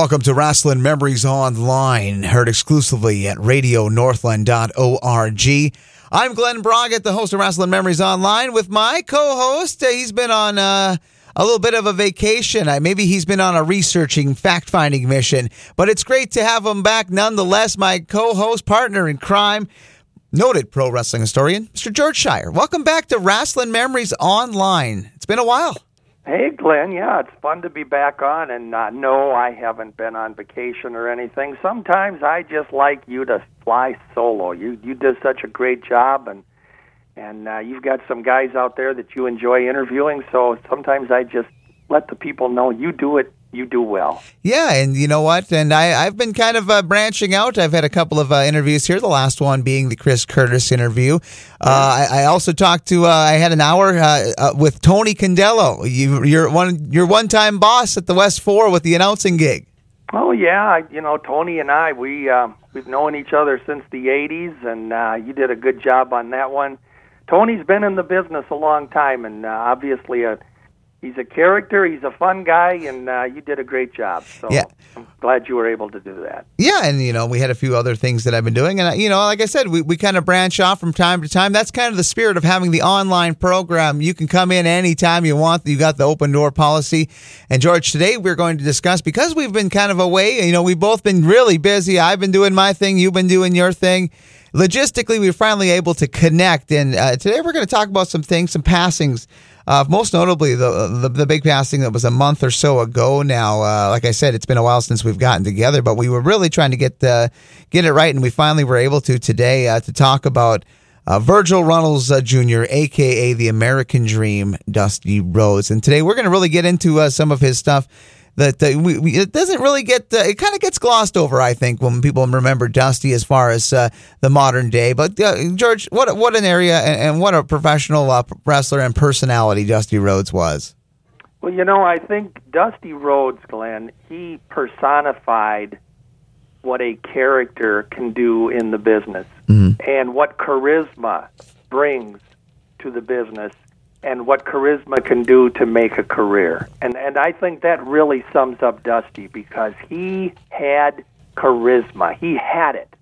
Welcome to Wrestling Memories Online, heard exclusively at radionorthland.org. I'm Glen Braget, the host of Wrestling Memories Online, with my co-host. Uh, he's been on uh, a little bit of a vacation. Uh, maybe he's been on a researching, fact-finding mission, but it's great to have him back nonetheless. My co-host, partner in crime, noted pro wrestling historian, Mr. George Schire. Welcome back to Wrestling Memories Online. It's been a while. Hey, Glen. Yeah, it's fun to be back on. And uh, no, I haven't been on vacation or anything. Sometimes I just like you to fly solo. You you did such a great job, and and uh, you've got some guys out there that you enjoy interviewing. So sometimes I just let the people know you do it you do well. Yeah, and you know what? And I, I've been kind of uh, branching out. I've had a couple of uh, interviews here. The last one being the Chris Curtis interview. Uh, I, I, also talked to. Uh, I had an hour uh, uh, with Tony Condello. You, you're one. Your one-time boss at the West Four with the announcing gig. Oh yeah, I, you know Tony and I. We we've known each other since the '80s, and you did a good job on that one. Tony's been in the business a long time, and obviously a he's a character. He's a fun guy, and uh, you did a great job. So yeah. I'm glad you were able to do that. Yeah, and you know we had a few other things that I've been doing, and you know, like I said, we, we kind of branch off from time to time. That's kind of the spirit of having the online program. You can come in anytime you want. You got the open door policy. And George, today we're going to discuss because we've been kind of away. You know, we've both been really busy. I've been doing my thing. You've been doing your thing logistically, we are finally able to connect. And uh, today we're going to talk about some things, some passings uh, most notably, the, the, the big passing that was a month or so ago. Now, uh, like I said, it's been a while since we've gotten together, but we were really trying to get the get it right, and we finally were able to today uh, to talk about uh, Virgil Runnels uh, Jr., aka the American Dream, Dusty Rhodes. And today we're going to really get into uh, some of his stuff that uh, we, we, it doesn't really get uh, it kind of gets glossed over I think when people remember Dusty as far as uh, the modern day but uh, George what what an area and, and what a professional uh, wrestler and personality Dusty Rhodes was well you know I think Dusty Rhodes Glen he personified what a character can do in the business mm-hmm. and what charisma brings to the business and what charisma can do to make a career. And and I think that really sums up Dusty because he had charisma. He had it.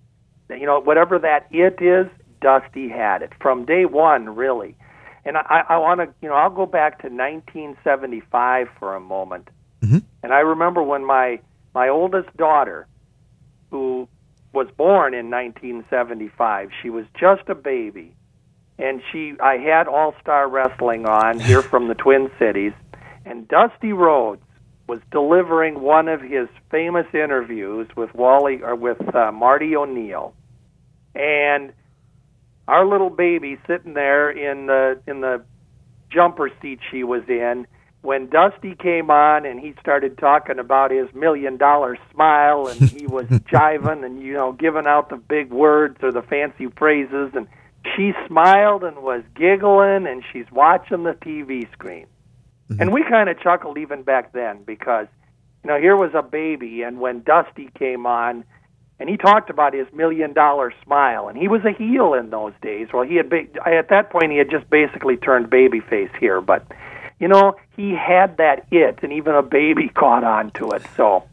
You know, whatever that it is, Dusty had it from day one, really. And I, I want to, you know, I'll go back to 1975 for a moment. Mm-hmm. And I remember when my my oldest daughter, who was born in 1975, she was just a baby and she I had All Star Wrestling on here from the Twin Cities, and Dusty Rhodes was delivering one of his famous interviews with Wally or with uh, Marty O'Neil, and our little baby sitting there in the in the jumper seat she was in when Dusty came on and he started talking about his million dollar smile and he was jiving and you know giving out the big words or the fancy phrases and she smiled and was giggling and she's watching the TV screen. Mm-hmm. And we kind of chuckled even back then because, you know, here was a baby, and when Dusty came on, and he talked about his million dollar smile, and he was a heel in those days. Well, he had ba- at that point he had just basically turned babyface here, but you know he had that it, and even a baby caught on to it. So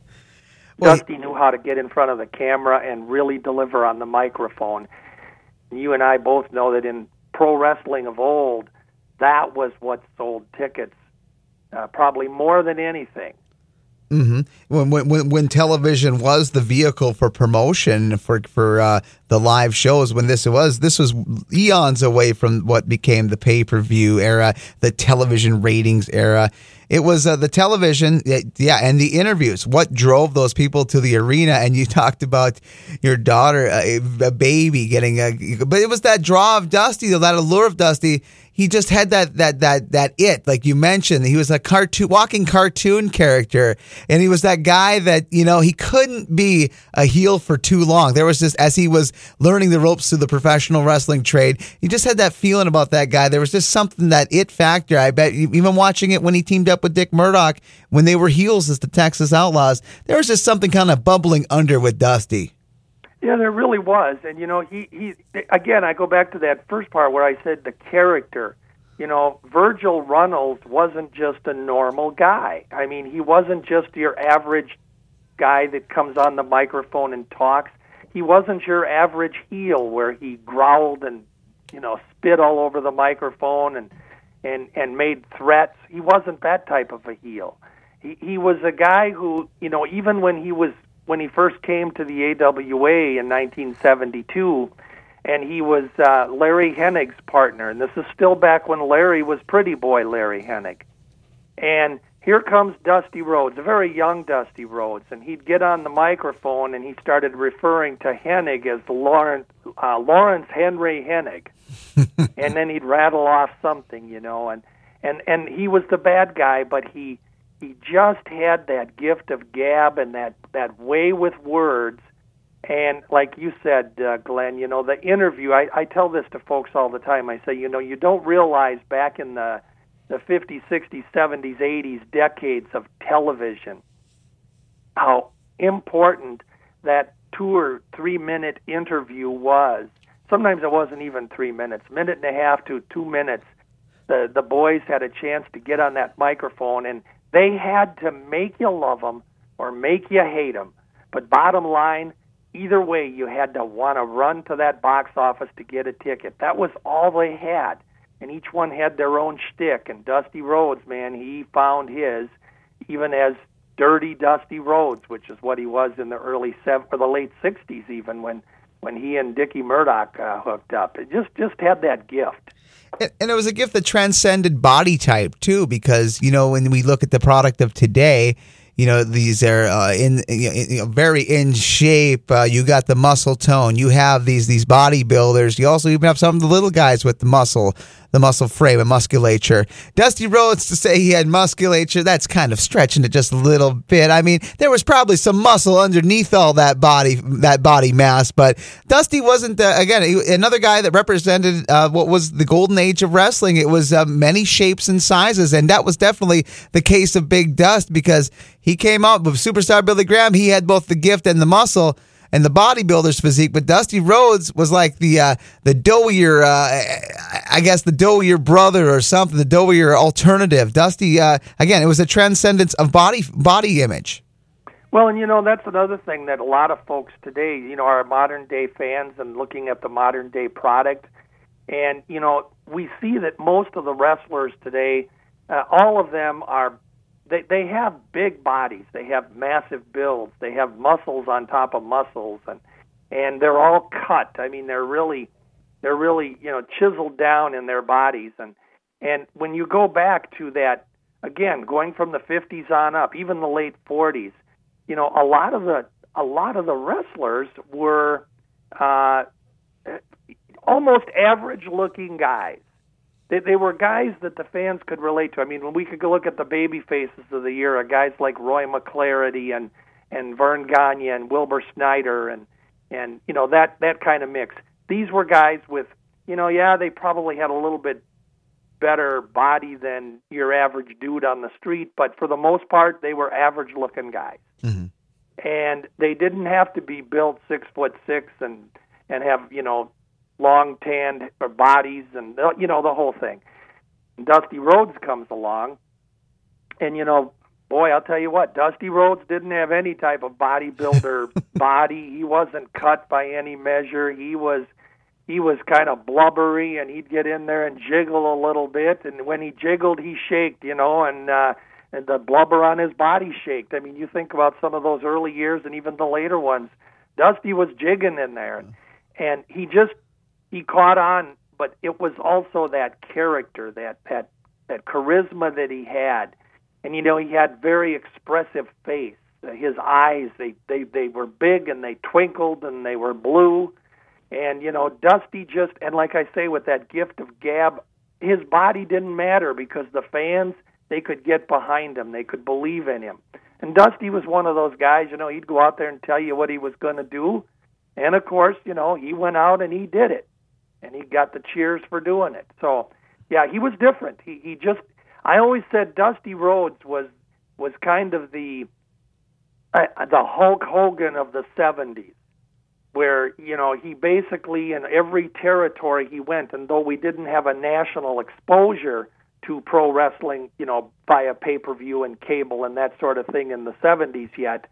well, Dusty knew how to get in front of the camera and really deliver on the microphone you and I both know that in pro wrestling of old, that was what sold tickets uh, probably more than anything. Mm-hmm. When, when when television was the vehicle for promotion for for uh, the live shows, when this was this was eons away from what became the pay per view era, the television ratings era. It was uh, the television, yeah, and the interviews. What drove those people to the arena? And you talked about your daughter, a, a baby, getting a. But it was that draw of Dusty, that allure of Dusty he just had that that that that it like you mentioned he was a cartoon walking cartoon character. And he was that guy that you know he couldn't be a heel for too long. There was just as he was learning the ropes to the professional wrestling trade he just had that feeling about that guy. There was just something that it factor. I bet even watching it when he teamed up with dick murdoch when they were heels as the texas outlaws there was just something kind of bubbling under with dusty yeah, there really was, and you know, he he again. I go back to that first part where I said the character. You know, Virgil Runnels wasn't just a normal guy. I mean, he wasn't just your average guy that comes on the microphone and talks. He wasn't your average heel where he growled and you know spit all over the microphone and and and made threats. He wasn't that type of a heel. He he was a guy who you know even when he was when he first came to the AWA in 1972 and he was uh, Larry Hennig's partner. And this is still back when Larry was Pretty Boy Larry Hennig. And here comes Dusty Rhodes, a very young Dusty Rhodes, and he'd get on the microphone and he started referring to Hennig as Lawrence uh, Lawrence Henry Hennig, and then he'd rattle off something, you know, and and and he was the bad guy, but he he just had that gift of gab and that that way with words and like you said, uh, Glen, you know, the interview, I, I tell this to folks all the time. I say, you know, you don't realize back in the, the 50s, 60s, 70s, 80s, decades of television, how important that two or three minute interview was. Sometimes it wasn't even three minutes, minute and a half to two minutes. The, the boys had a chance to get on that microphone, and they had to make you love them or make you hate them. But bottom line, either way, you had to want to run to that box office to get a ticket. That was all they had, and each one had their own shtick. And Dusty Rhodes, man, he found his, even as dirty Dusty Rhodes, which is what he was in the early seven or the late '60s, even when when he and Dickie Murdoch uh, hooked up. It just just had that gift. And it was a gift that transcended body type too, because you know when we look at the product of today you know these are uh, in you know, very in shape. Uh, you got the muscle tone. You have these these bodybuilders. You also even have some of the little guys with the muscle the muscle frame and musculature. Dusty Rhodes to say he had musculature, that's kind of stretching it just a little bit. I mean, there was probably some muscle underneath all that body that body mass, but Dusty wasn't uh, again another guy that represented uh, what was the golden age of wrestling. It was uh, many shapes and sizes, and that was definitely the case of Big Dust because he came out with superstar Billy Graham. He had both the gift and the muscle and the bodybuilder's physique, but Dusty Rhodes was like the uh, the doughier, uh, I guess the doughier brother or something, the doughier alternative. Dusty, uh, again, it was a transcendence of body body image. Well, and you know that's another thing that a lot of folks today, you know, are modern day fans and looking at the modern day product, and you know we see that most of the wrestlers today, uh, all of them are they they have big bodies. They have massive builds. They have muscles on top of muscles, and and they're all cut. I mean, they're really they're really you know chiseled down in their bodies. And and when you go back to that again, going from the 50s on up, even the late 40s, you know, a lot of the a lot of the wrestlers were uh, almost average looking guys they, they were guys that the fans could relate to. I mean, when we could go look at the baby faces of the year, guys like Roy McClarty and and Verne Gagne and Wilbur Snyder and and you know that that kind of mix. These were guys with you know yeah they probably had a little bit better body than your average dude on the street, but for the most part they were average looking guys. Mm-hmm. And they didn't have to be built six foot six and and have you know long tanned bodies and you know the whole thing. Dusty Rhodes comes along, and you know, boy, I'll tell you what, Dusty Rhodes didn't have any type of bodybuilder body. He wasn't cut by any measure. He was he was kind of blubbery, and he'd get in there and jiggle a little bit. And when he jiggled, he shaked, you know, and uh, and the blubber on his body shaked. I mean, you think about some of those early years and even the later ones. Dusty was jigging in there, and, and he just he caught on, but it was also that character, that that that charisma that he had, and you know he had very expressive face. His eyes they they they were big and they twinkled and they were blue, and you know Dusty just and like I say with that gift of gab, his body didn't matter because the fans they could get behind him, they could believe in him. And Dusty was one of those guys, you know, he'd go out there and tell you what he was going to do. And of course, you know, he went out and he did it and he got the cheers for doing it. So, yeah, he was different. He he just I always said Dusty Rhodes was was kind of the uh, the Hulk Hogan of the 70s where you know he basically in every territory he went and though we didn't have a national exposure to pro wrestling you know via pay-per-view and cable and that sort of thing in the 70s yet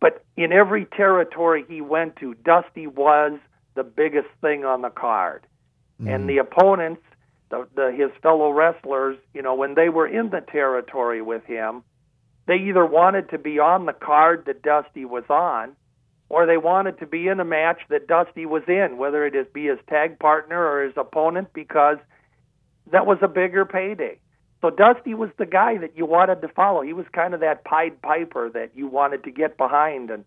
But in every territory he went to, Dusty was the biggest thing on the card. Mm. And the opponents, the, the his fellow wrestlers, you know, when they were in the territory with him, they either wanted to be on the card that Dusty was on, or they wanted to be in a match that Dusty was in, whether it is be his tag partner or his opponent, because that was a bigger payday. So Dusty was the guy that you wanted to follow. He was kind of that Pied Piper that you wanted to get behind, and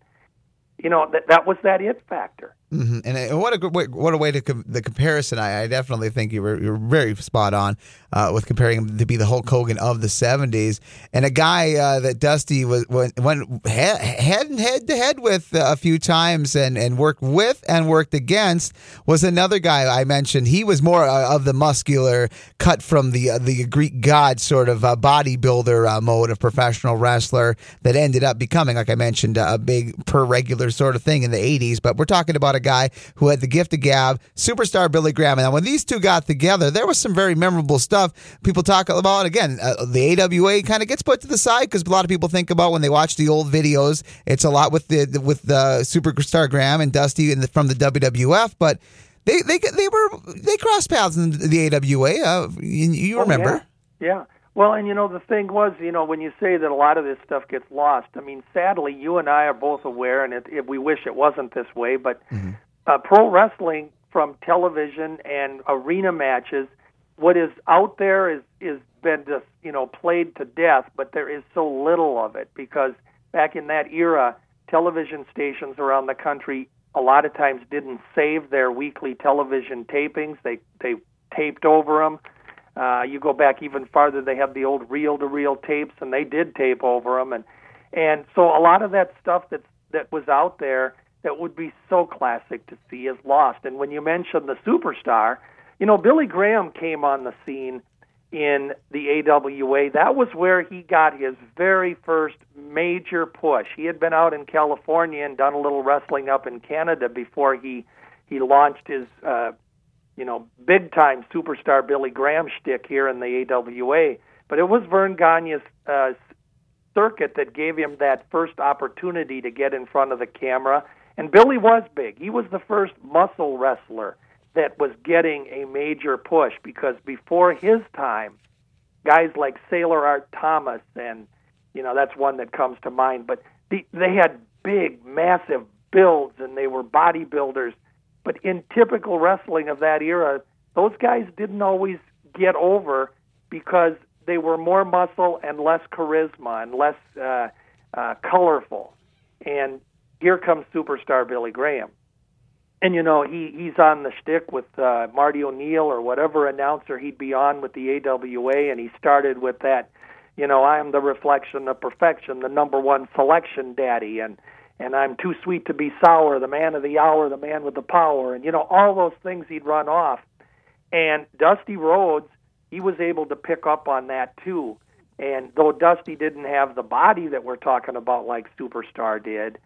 you know that that was that it factor. Mm-hmm. And what a what a way to com- the comparison. I, I, definitely think you were you very spot on uh, with comparing him to be the Hulk Hogan of the '70s and a guy uh, that Dusty was went, went head, head and head to head with uh, a few times and and worked with and worked against was another guy I mentioned. He was more uh, of the muscular, cut from the uh, the Greek god sort of uh, bodybuilder mode of professional wrestler that ended up becoming, like I mentioned, a big per regular sort of thing in the '80s. But we're talking about a guy who had the gift of gab, superstar Billy Graham. And when these two got together, there was some very memorable stuff. People talk about again. Uh, the AWA kind of gets put to the side because a lot of people think about when they watch the old videos. It's a lot with the with the superstar Graham and Dusty the, from the WWF, but they they they were they crossed paths in the AWA. Uh, you, you remember? Oh, yeah. yeah. Well, and you know the thing was, you know, when you say that a lot of this stuff gets lost, I mean, sadly, you and I are both aware, and it, it, we wish it wasn't this way, but mm-hmm. uh, pro wrestling from television and arena matches, what is out there is is been just you know played to death, but there is so little of it because back in that era, television stations around the country a lot of times didn't save their weekly television tapings. They they taped over them uh, you go back even farther; they have the old reel-to-reel tapes, and they did tape over them, and and so a lot of that stuff that that was out there that would be so classic to see is lost. And when you mention the superstar, you know Billy Graham came on the scene in the AWA. That was where he got his very first major push. He had been out in California and done a little wrestling up in Canada before he he launched his uh, you know, big time superstar Billy Graham shtick here in the AWA. But it was Verne Gagne's uh, circuit that gave him that first opportunity to get in front of the camera. And Billy was big. He was the first muscle wrestler that was getting a major push because before his time, guys like Sailor Art Thomas and you know that's one that comes to mind. But the, they had big, massive builds and they were bodybuilders but in typical wrestling of that era, those guys didn't always get over because they were more muscle and less charisma and less uh, uh, colorful. And here comes superstar Billy Graham. And you know he he's on the shtick with uh, Marty O'Neil or whatever announcer he'd be on with the AWA, and he started with that, you know, I am the reflection of perfection, the number one selection daddy, and and I'm too sweet to be sour, the man of the hour, the man with the power, and you know all those things he'd run off. And Dusty Rhodes, he was able to pick up on that too. And though Dusty didn't have the body that we're talking about like Superstar did,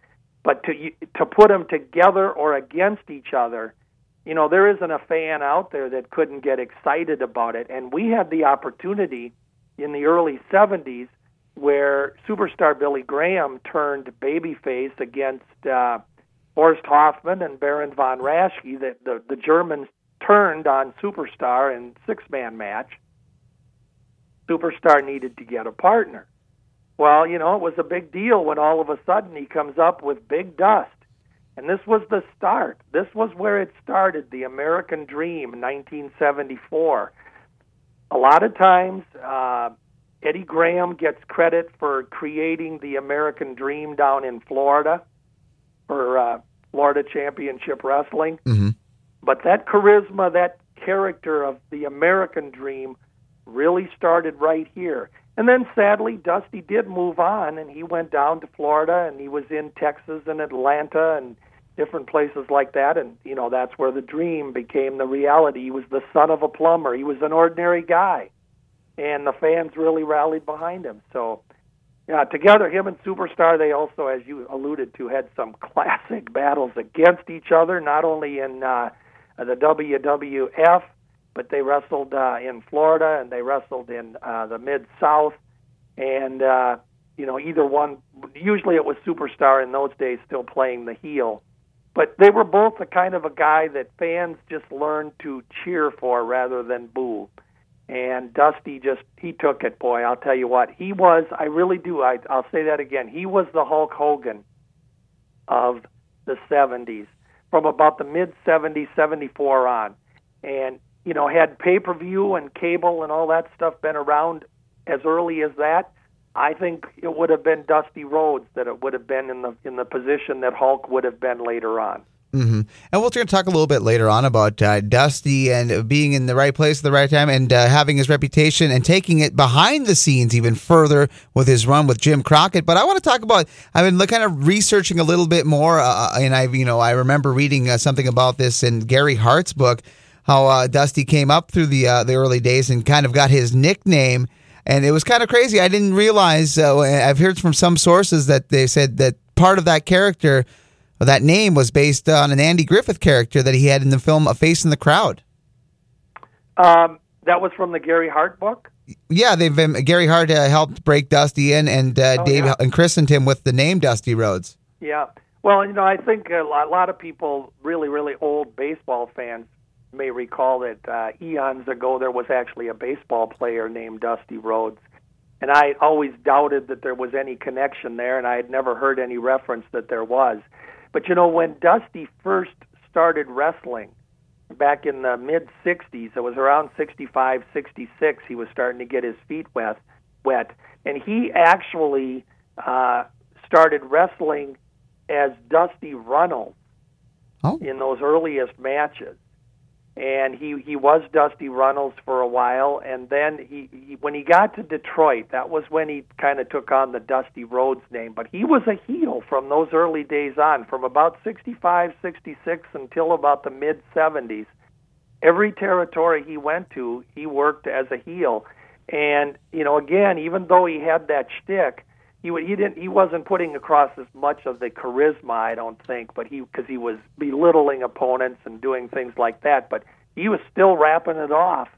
but to to put them together or against each other, you know, there isn't a fan out there that couldn't get excited about it. And we had the opportunity in the early 70s where superstar Billy Graham turned babyface against uh, Horst Hoffman and Baron von Raschke. The, the, the Germans turned on Superstar in six-man match. Superstar needed to get a partner. Well, you know, it was a big deal when all of a sudden he comes up with Big Dust. And this was the start. This was where it started, the American Dream, 1974. A lot of times, uh, Eddie Graham gets credit for creating the American Dream down in Florida for uh, Florida Championship Wrestling. Mm-hmm. But that charisma, that character of the American Dream really started right here. And then sadly, Dusty did move on and he went down to Florida and he was in Texas and Atlanta and different places like that. And, you know, that's where the dream became the reality. He was the son of a plumber, he was an ordinary guy and the fans really rallied behind him. So, yeah, together, him and Superstar, they also, as you alluded to, had some classic battles against each other, not only in uh, the WWF, but they wrestled uh, in Florida and they wrestled in uh, the Mid South. And uh, you know, either one. Usually it was Superstar in those days, still playing the heel. But they were both the kind of a guy that fans just learned to cheer for rather than boo. And Dusty just he took it, boy. I'll tell you what, he was. I really do. I, I'll say that again. He was the Hulk Hogan of the '70s, from about the mid '70s, '74 on, and you know, had pay per view and cable and all that stuff been around as early as that, I think it would have been Dusty Rhodes that it would have been in the in the position that Hulk would have been later on. Mm-hmm. And we're going to talk a little bit later on about uh, Dusty and being in the right place at the right time and uh, having his reputation and taking it behind the scenes even further with his run with Jim Crockett. But I want to talk about I've been kind of researching a little bit more, uh, and I you know I remember reading uh, something about this in Gary Hart's book how uh, Dusty came up through the uh, the early days and kind of got his nickname. And it was kind of crazy. I didn't realize. Uh, I've heard from some sources that they said that part of that character, that name, was based on an Andy Griffith character that he had in the film A Face in the Crowd. Um, that was from the Gary Hart book. Yeah, they've been, Gary Hart uh, helped break Dusty in, and uh, oh, Dave yeah. and christened him with the name Dusty Rhodes. Yeah. Well, you know, I think a lot of people, really, really old baseball fans, may recall that uh, eons ago there was actually a baseball player named Dusty Rhodes. And I always doubted that there was any connection there, and I had never heard any reference that there was. But you know, when Dusty first started wrestling back in the mid 60s, it was around 65, 66, he was starting to get his feet wet. wet. And he actually uh, started wrestling as Dusty Runnels oh. in those earliest matches and he he was Dusty Runnels for a while, and then he, he when he got to Detroit, that was when he kind of took on the Dusty Rhodes name. But he was a heel from those early days on, from about 65, 66 until about the mid 70s. Every territory he went to, he worked as a heel, and you know, again, even though he had that shtick, he he didn't he wasn't putting across as much of the charisma I don't think but he because he was belittling opponents and doing things like that but he was still rapping it off.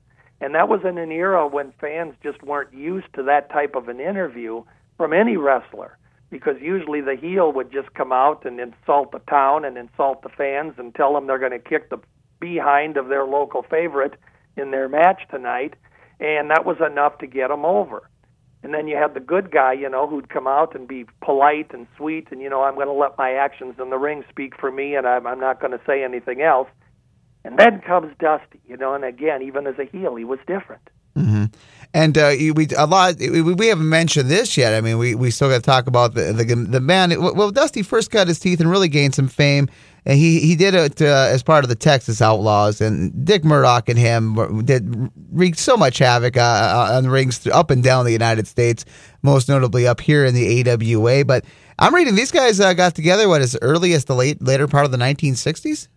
And that was in an era when fans just weren't used to that type of an interview from any wrestler because usually the heel would just come out and insult the town and insult the fans and tell them they're going to kick the behind of their local favorite in their match tonight and that was enough to get them over and then you had the good guy, you know, who'd come out and be polite and sweet, and you know, I'm going to let my actions in the ring speak for me, and I'm, I'm not going to say anything else. And then comes Dusty, you know, and again, even as a heel, he was different. Mm-hmm. And uh, we a lot we, we haven't mentioned this yet. I mean, we, we still got to talk about the the, the man. Well, Dusty first cut his teeth and really gained some fame and he he did it uh, as part of the Texas Outlaws, and Dick Murdoch and him did wreaked so much havoc uh, uh on rings up and down the United States, most notably up here in the AWA. But I'm reading these guys uh, got together what as early as the late later part of the 1960s.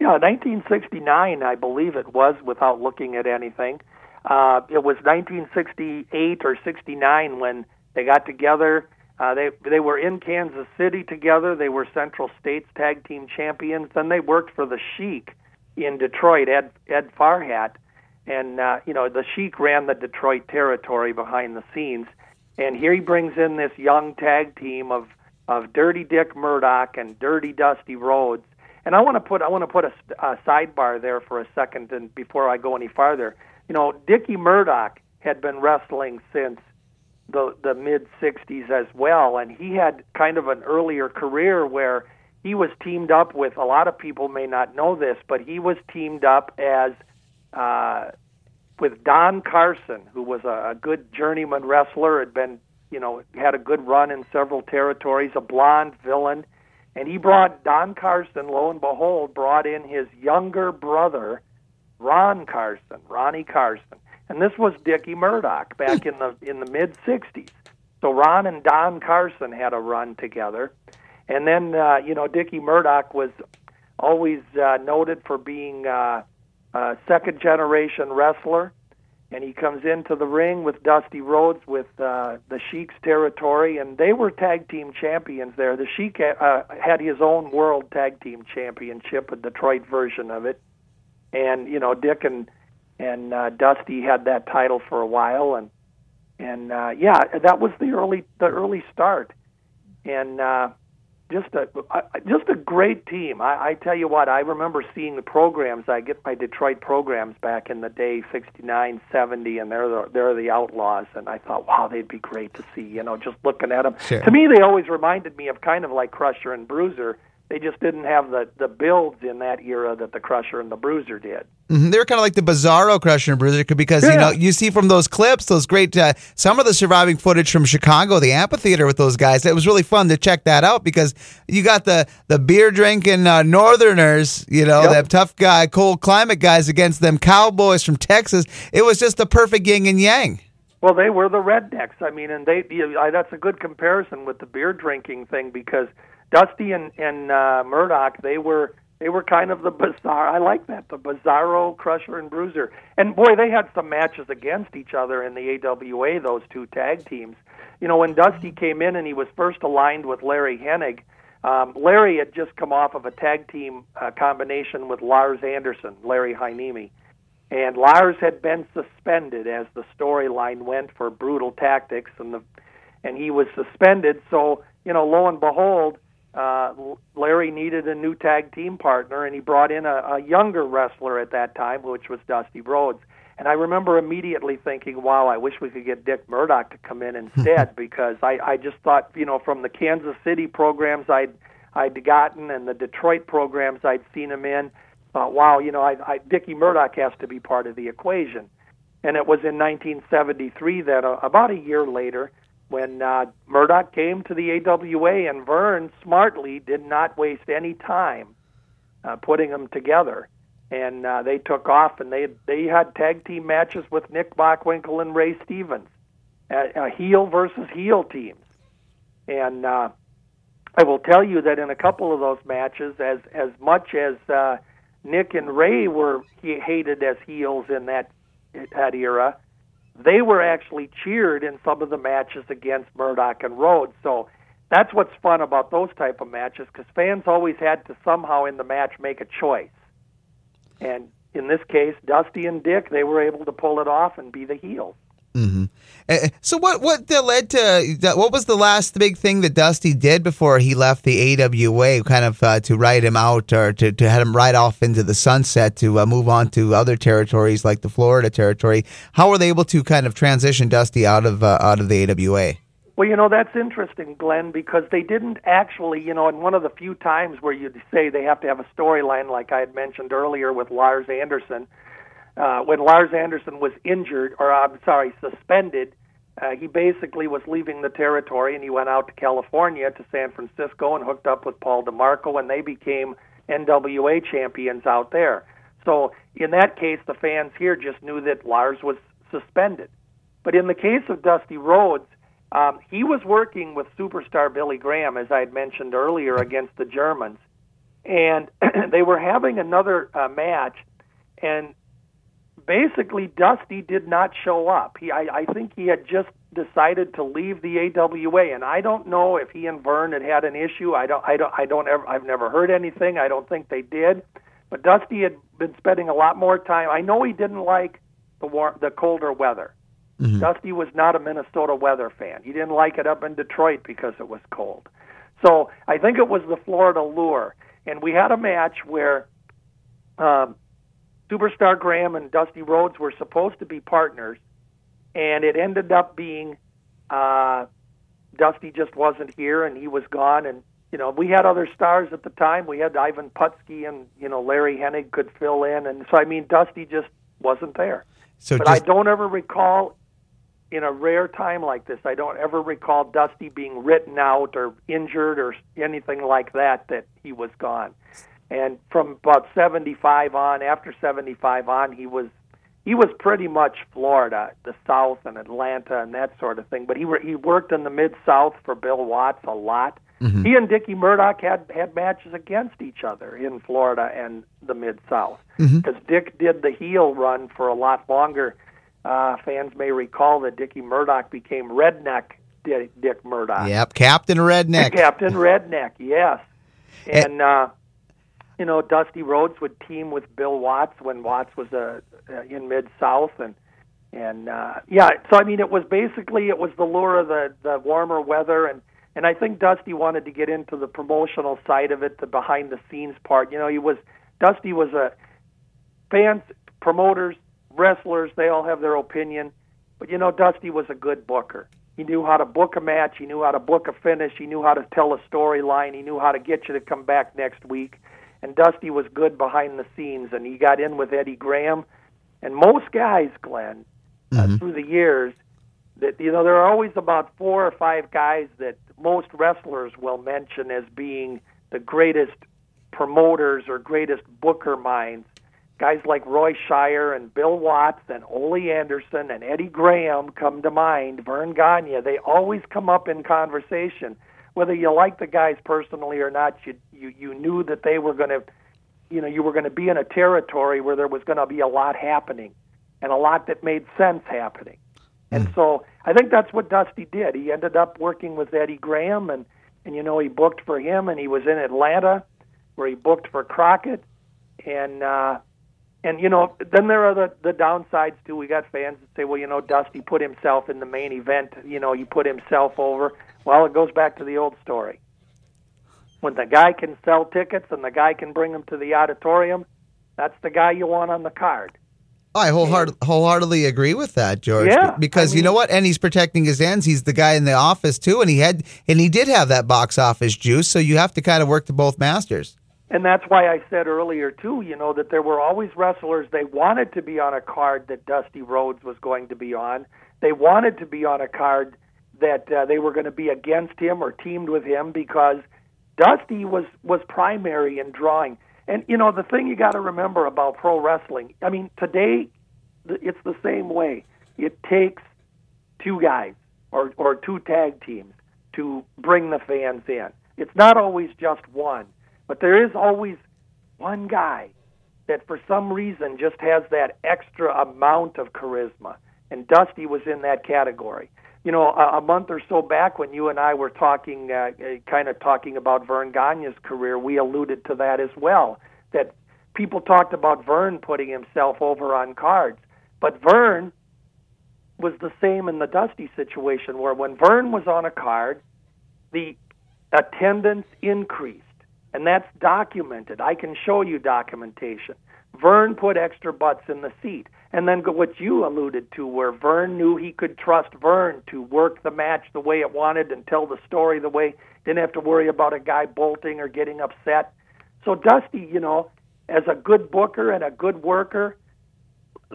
Yeah, 1969, I believe it was, without looking at anything. Uh, it was 1968 or 69 when they got together uh, they they were in Kansas City together. They were Central States Tag Team Champions. Then they worked for the Sheik in Detroit, Ed Ed Farhat, and uh, you know the Sheik ran the Detroit territory behind the scenes. And here he brings in this young tag team of of Dirty Dick Murdoch and Dirty Dusty Rhodes. And I want to put I want to put a, a sidebar there for a second, and before I go any farther, you know, Dickie Murdoch had been wrestling since the the mid 60s as well and he had kind of an earlier career where he was teamed up with a lot of people may not know this but he was teamed up as uh with Don Carson who was a, a good journeyman wrestler had been you know had a good run in several territories a blonde villain. And he brought Don Carson lo and behold brought in his younger brother Ron Carson Ronnie Carson. And this was Dickie Murdoch back in the in the mid '60s. So Ron and Don Carson had a run together, and then uh, you know Dickie Murdoch was always uh, noted for being uh, a second generation wrestler, and he comes into the ring with Dusty Rhodes with uh, the Sheik's territory, and they were tag team champions there. The Sheik uh, had his own world tag team championship, a Detroit version of it, and you know Dick and and uh, Dusty had that title for a while, and and uh, yeah, that was the early the early start, and uh, just a just a great team. I, I tell you what, I remember seeing the programs. I get my Detroit programs back in the day, '69, '70, and they're the they're the Outlaws, and I thought, wow, they'd be great to see. You know, just looking at them. Sure. To me, they always reminded me of kind of like Crusher and Bruiser. They just didn't have the the builds in that era that the Crusher and the Bruiser did. Mhm. They were kind of like the Bizarro Crusher and Bruiser because you know you see from those clips those great uh, some of the surviving footage from Chicago, the amphitheater with those guys. It was really fun to check that out because you got the the beer drinking uh, Northerners, you know, Yep. them tough guy, cold climate guys against them cowboys from Texas. It was just the perfect yin and yang. Well, they were the rednecks. I mean, and they you, I, that's a good comparison with the beer drinking thing because Dusty and and uh, Murdoch they were they were kind of the bizarre. I like that the Bizarro, Crusher, and Bruiser. And boy, they had some matches against each other in the AWA. Those two tag teams. You know, when Dusty came in and he was first aligned with Larry Hennig. Um, Larry had just come off of a tag team uh, combination with Lars Anderson, Larry Heiniemi. And Lars had been suspended as the storyline went for brutal tactics, and the and he was suspended. So you know, lo and behold, uh, Larry needed a new tag team partner, and he brought in a, a younger wrestler at that time, which was Dusty Rhodes. And I remember immediately thinking, "Wow, I wish we could get Dick Murdoch to come in instead," because I, I just thought, you know, from the Kansas City programs I'd I'd gotten and the Detroit programs I'd seen him in, thought, wow, you know, I, I, Dickie Murdoch has to be part of the equation. And it was in 1973 that, uh, about a year later, when uh, Murdoch came to the AWA, and Verne smartly did not waste any time uh, putting them together. And uh, they took off, and they they had tag team matches with Nick Bockwinkel and Ray Stevens, uh, heel versus heel teams. And uh, I will tell you that in a couple of those matches, as as much as uh, Nick and Ray were hated as heels in that that era, they were actually cheered in some of the matches against Murdoch and Rhodes. So that's what's fun about those type of matches because fans always had to somehow in the match make a choice. And in this case, Dusty and Dick, they were able to pull it off and be the heels. Uh, So what what led to what was the last big thing that Dusty did before he left the AWA, kind of uh, to write him out or to, to head him right off into the sunset to uh, move on to other territories like the Florida territory? How were they able to kind of transition Dusty out of uh, out of the AWA? Well, you know, that's interesting, Glen, because they didn't actually, you know, in one of the few times where you'd say they have to have a storyline, like I had mentioned earlier with Lars Anderson, uh, when Lars Anderson was injured, or I'm sorry, suspended, uh, he basically was leaving the territory and he went out to California to San Francisco and hooked up with Paul DeMarco, and they became NWA champions out there. So in that case, the fans here just knew that Lars was suspended. But in the case of Dusty Rhodes, um, he was working with superstar Billy Graham, as I had mentioned earlier, against the Germans, and they were having another uh, match, and basically Dusty did not show up. He, I, I think he had just decided to leave the AWA, and I don't know if he and Verne had had an issue. I don't, I don't, I don't ever, I've never heard anything. I don't think they did, but Dusty had been spending a lot more time. I know he didn't like the war, the colder weather. Dusty was not a Minnesota weather fan. He didn't like it up in Detroit because it was cold. So I think it was the Florida lure. And we had a match where um, Superstar Graham and Dusty Rhodes were supposed to be partners, and it ended up being uh, Dusty just wasn't here and he was gone. And you know, we had other stars at the time. We had Ivan Putski and you know Larry Hennig could fill in, and so I mean Dusty just wasn't there. So But just I don't ever recall, in a rare time like this, I don't ever recall Dusty being written out or injured or anything like that, that he was gone. And from about 75 on, after 75 on, he was he was pretty much Florida, the South and Atlanta and that sort of thing. But he were, he worked in the mid South for Bill Watts a lot. He and Dickie Murdoch had had matches against each other in Florida and the mid South because Dick did the heel run for a lot longer. Uh, fans may recall that Dickie Murdoch became Redneck Dick, Dick Murdoch. yep, Captain Redneck. Captain Redneck, yes. And uh, you know, Dusty Rhodes would team with Bill Watts when Watts was uh, uh, in Mid South, and and uh, yeah, so I mean, it was basically it was the lure of the the warmer weather, and and I think Dusty wanted to get into the promotional side of it, the behind the scenes part. You know, he was Dusty was a fans, promoters, wrestlers. They all have their opinion, but you know, Dusty was a good booker. He knew how to book a match. He knew how to book a finish. He knew how to tell a storyline. He knew how to get you to come back next week. And Dusty was good behind the scenes, and he got in with Eddie Graham. And most guys, Glen, uh, mm-hmm. uh, through the years, that you know there are always about four or five guys that most wrestlers will mention as being the greatest promoters or greatest booker minds guys like Roy Shire and Bill Watts and Ole Anderson and Eddie Graham come to mind, Verne Gagne, they always come up in conversation. Whether you like the guys personally or not, you you, you knew that they were going to, you know, you were going to be in a territory where there was going to be a lot happening, and a lot that made sense happening. And hmm. so I think that's what Dusty did. He ended up working with Eddie Graham, and and you know he booked for him, and he was in Atlanta, where he booked for Crockett, and uh, and you know, then there are the the downsides too. We got fans that say, well, you know, Dusty put himself in the main event. You know, he put himself over. Well, it goes back to the old story. When the guy can sell tickets and the guy can bring them to the auditorium, that's the guy you want on the card. I wholeheart- wholeheartedly agree with that, George. Yeah, because I mean, you know what, and he's protecting his ends. He's the guy in the office too, and he had and he did have that box office juice. So you have to kind of work to both masters. And that's why I said earlier too, you know, that there were always wrestlers they wanted to be on a card that Dusty Rhodes was going to be on. They wanted to be on a card that uh, they were going to be against him or teamed with him because Dusty was was primary in drawing. And you know, the thing you got to remember about pro wrestling, I mean, today it's the same way. It takes two guys or or two tag teams to bring the fans in. It's not always just one but there is always one guy that for some reason just has that extra amount of charisma. And Dusty was in that category. You know, a, a month or so back when you and I were talking, uh, kind of talking about Verne Gagne's career, we alluded to that as well. That people talked about Verne putting himself over on cards. But Verne was the same in the Dusty situation, where when Verne was on a card, the attendance increased and that's documented. I can show you documentation. Verne put extra butts in the seat. And then what you alluded to, where Verne knew he could trust Verne to work the match the way it wanted and tell the story the way, didn't have to worry about a guy bolting or getting upset. So Dusty, you know, as a good booker and a good worker,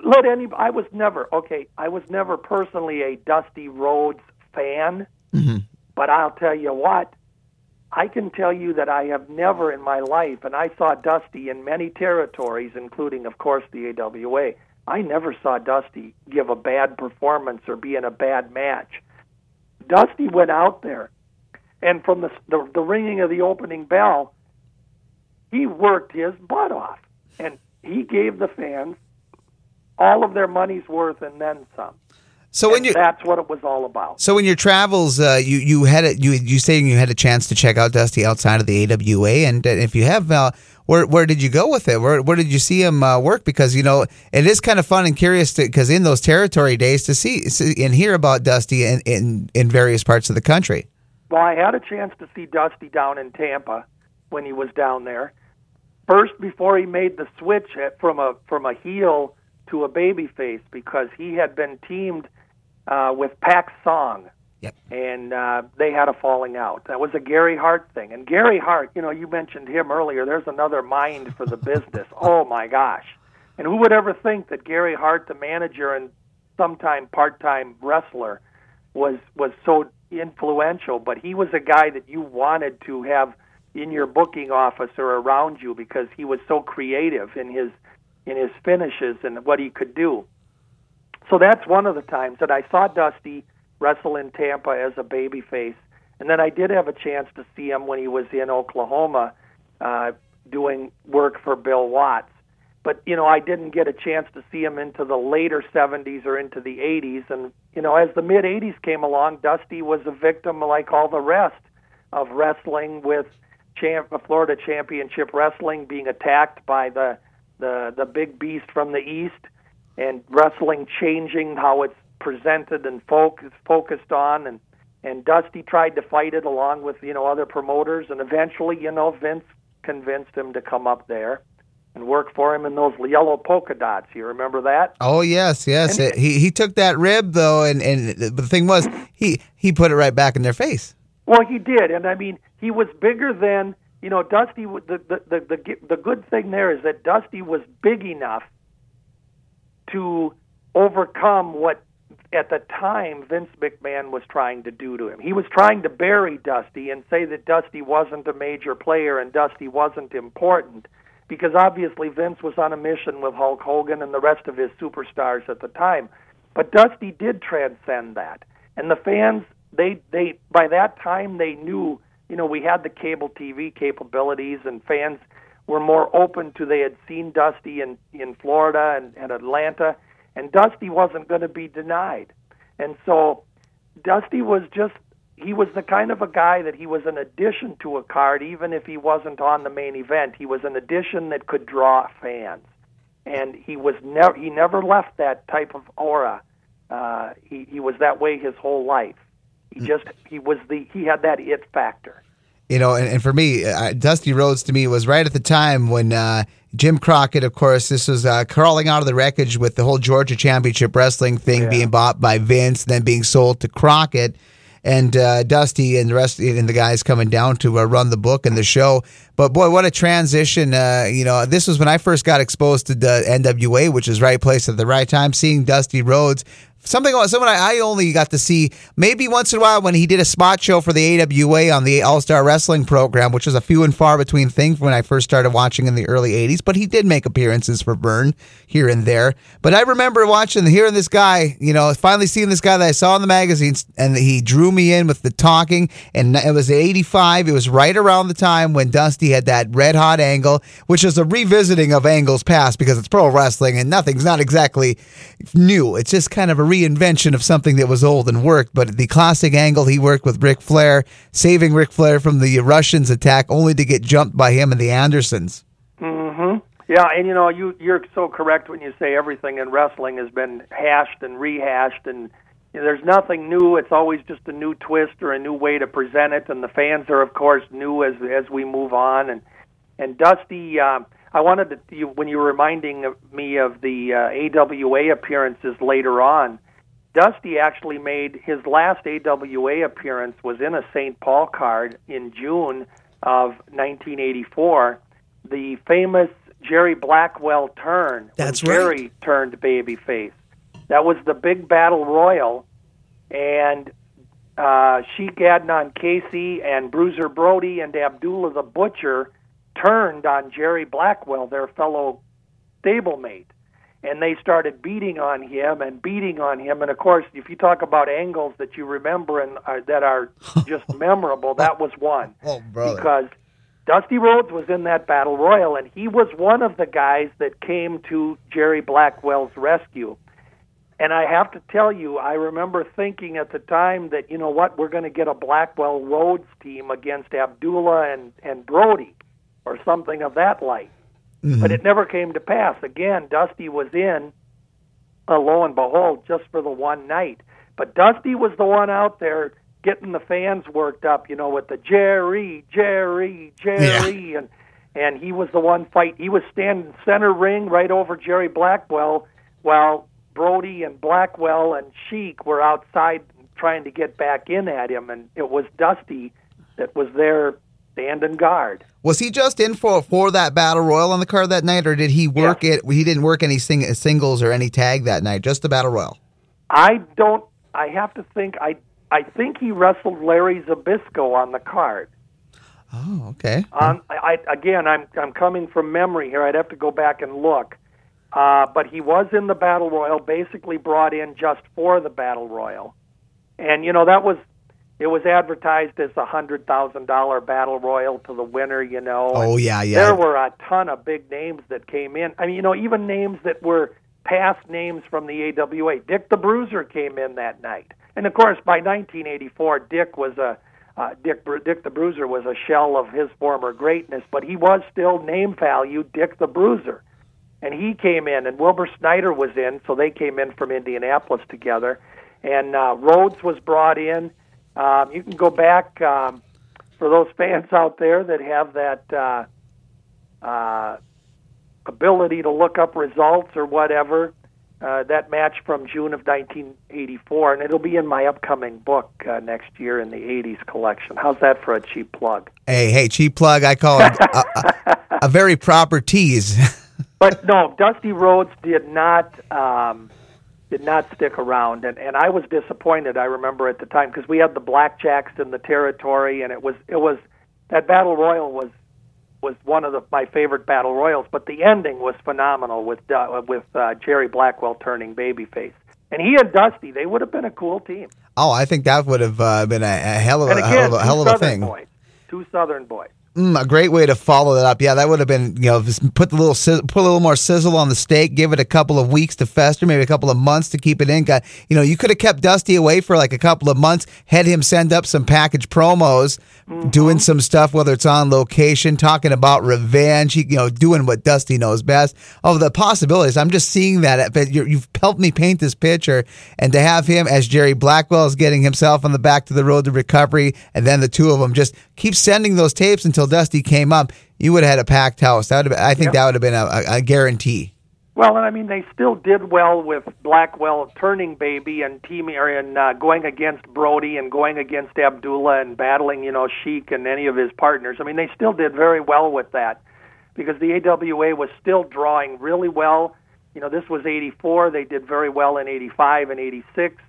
let any, I was never, okay, I was never personally a Dusty Rhodes fan, mm-hmm. but I'll tell you what, I can tell you that I have never in my life, and I saw Dusty in many territories, including, of course, the AWA. I never saw Dusty give a bad performance or be in a bad match. Dusty went out there, and from the, the, the ringing of the opening bell, he worked his butt off, and he gave the fans all of their money's worth and then some. So when you that's what it was all about. So in your travels, uh, you you had a, you you saying you had a chance to check out Dusty outside of the AWA, and if you have, uh, where where did you go with it? Where where did you see him uh, work? Because you know it is kind of fun and curious to because in those territory days to see, see and hear about Dusty in, in in various parts of the country. Well, I had a chance to see Dusty down in Tampa when he was down there. First, before he made the switch from a from a heel to a baby face, because he had been teamed uh, with Pak Song. Yep. And uh, they had a falling out. That was a Gary Hart thing. And Gary Hart, you know, you mentioned him earlier. There's another mind for the business. oh my gosh! And who would ever think that Gary Hart, the manager and sometime part-time wrestler, was was so influential? But he was a guy that you wanted to have in your booking office or around you because he was so creative in his in his finishes and what he could do. So that's one of the times that I saw Dusty wrestle in Tampa as a babyface, and then I did have a chance to see him when he was in Oklahoma uh, doing work for Bill Watts. But you know, I didn't get a chance to see him into the later 70s or into the 80s. And you know, as the mid 80s came along, Dusty was a victim, like all the rest, of wrestling with champ, Florida Championship Wrestling being attacked by the the the big beast from the east and wrestling changing how it's presented and focus, focused on and and Dusty tried to fight it along with you know other promoters and eventually you know Vince convinced him to come up there and work for him in those yellow polka dots. You remember that? Oh yes, yes. He he took that rib though, and and the thing was he he put it right back in their face. Well, he did, and I mean he was bigger than you know Dusty. The the the the, the good thing there is that Dusty was big enough to overcome what at the time Vince McMahon was trying to do to him. He was trying to bury Dusty and say that Dusty wasn't a major player and Dusty wasn't important because obviously Vince was on a mission with Hulk Hogan and the rest of his superstars at the time. But Dusty did transcend that. And the fans they they by that time they knew, you know, we had the cable TV capabilities and fans were more open to they had seen Dusty in in Florida and, and Atlanta and Dusty wasn't going to be denied. And so Dusty was just he was the kind of a guy that he was an addition to a card, even if he wasn't on the main event. He was an addition that could draw fans, and he was never he never left that type of aura. Uh, he he was that way his whole life. He hmm. just he was the he had that it factor. You know, and, and for me, uh, Dusty Rhodes to me was right at the time when uh, Jim Crockett, of course, this was uh, crawling out of the wreckage with the whole Georgia Championship Wrestling thing yeah. being bought by Vince, then being sold to Crockett and uh, Dusty and the rest and the guys coming down to uh, run the book and the show. But boy, what a transition! Uh, you know, this was when I first got exposed to the NWA, which is right place at the right time. Seeing Dusty Rhodes something someone I, only got to see maybe once in a while when he did a spot show for the AWA on the All Star Wrestling program, which was a few and far between thing when I first started watching in the early '80s. But he did make appearances for Verne here and there. But I remember watching, hearing this guy, you know, finally seeing this guy that I saw in the magazines, and he drew me in with the talking. And it was '85. It was right around the time when Dusty had that red hot angle, which is a revisiting of angles past because it's pro wrestling and nothing's not exactly new. It's just kind of a reinvention of something that was old and worked. But the classic angle he worked with Ric Flair, saving Ric Flair from the Russians' attack, only to get jumped by him and the Andersons. Mm-hmm. Yeah, and you know you you're so correct when you say everything in wrestling has been hashed and rehashed, and you know, there's nothing new. It's always just a new twist or a new way to present it, and the fans are of course new as as we move on. And and Dusty. Uh, I wanted to you, when you were reminding me of the uh, AWA appearances later on. Dusty actually made his last AWA appearance was in a St. Paul card in June of 1984. The famous Jerry Blackwell turn. That's Jerry right. turned babyface. That was the big battle royal, and uh, Sheik Adnan Casey and Bruiser Brody and Abdullah the Butcher turned on Jerry Blackwell, their fellow stablemate and they started beating on him and beating on him. And of course, if you talk about angles that you remember and are, that are just memorable, that was one. Oh, brother! Because Dusty Rhodes was in that battle royal, and he was one of the guys that came to Jerry Blackwell's rescue. And I have to tell you, I remember thinking at the time that you know what, we're going to get a Blackwell Rhodes team against Abdullah and and Brody, or something of that like. Mm-hmm. But it never came to pass. Again, Dusty was in, uh, lo and behold, just for the one night. But Dusty was the one out there getting the fans worked up, you know, with the Jerry, Jerry, Jerry, yeah. and and he was the one fight. He was standing center ring right over Jerry Blackwell, while Brody and Blackwell and Sheik were outside trying to get back in at him, and it was Dusty that was there standing guard. Was he just in for for that battle royal on the card that night, or did he work it? He didn't work any sing, singles or any tag that night, just the battle royal. I don't. I have to think. I I think he wrestled Larry Zbyszko on the card. Oh, okay. Um, I, again, I'm I'm coming from memory here. I'd have to go back and look. Uh, but he was in the battle royal, basically brought in just for the battle royal, and you know that was it was advertised as a hundred thousand dollar battle royal to the winner. You know. Oh yeah, yeah. There were a ton of big names that came in. I mean, you know, even names that were past names from the AWA. Dick the Bruiser came in that night, and of course, by 1984, Dick was a uh, Dick Dick the Bruiser was a shell of his former greatness, but he was still name value Dick the Bruiser. and he came in, and Wilbur Snyder was in, so they came in from Indianapolis together, and uh, Rhodes was brought in. Um, you can go back um, for those fans out there that have that uh, uh, ability to look up results or whatever. Uh, that match from June of 1984, and it'll be in my upcoming book uh, next year in the 80s collection. How's that for a cheap plug? Hey, hey, cheap plug. I call it a, a, a very proper tease. but no, Dusty Rhodes did not um, did not stick around, and and I was disappointed. I remember at the time because we had the Blackjacks in the territory, and it was it was that battle royal was was one of the, my favorite battle royals, but the ending was phenomenal with uh, with uh, Jerry Blackwell turning babyface. And he and Dusty, they would have been a cool team. Oh, I think that would have uh, been a, a, hell of a, again, hell of a, hell of a thing. Boys, two Southern boys. Mm, a great way to follow that up. Yeah, that would have been you know put the little put a little more sizzle on the steak, give it a couple of weeks to fester, maybe a couple of months to keep it in. Got you know you could have kept Dusty away for like a couple of months, had him send up some package promos, mm-hmm. doing some stuff whether it's on location, talking about revenge, you know, doing what Dusty knows best. Of the possibilities, I'm just seeing that. But you've helped me paint this picture, and to have him as Jerry Blackwell is getting himself on the back to the road to recovery, and then the two of them just keep sending those tapes until Dusty came up, you would have had a packed house. That would have, I think yep. that would have been a, a, guarantee. Well, and I mean, they still did well with Blackwell turning baby and teaming and uh, going against Brody and going against Abdullah and battling, you know, Sheik and any of his partners. I mean, they still did very well with that because the AWA was still drawing really well. You know, this was 84. They did very well in 85 and 86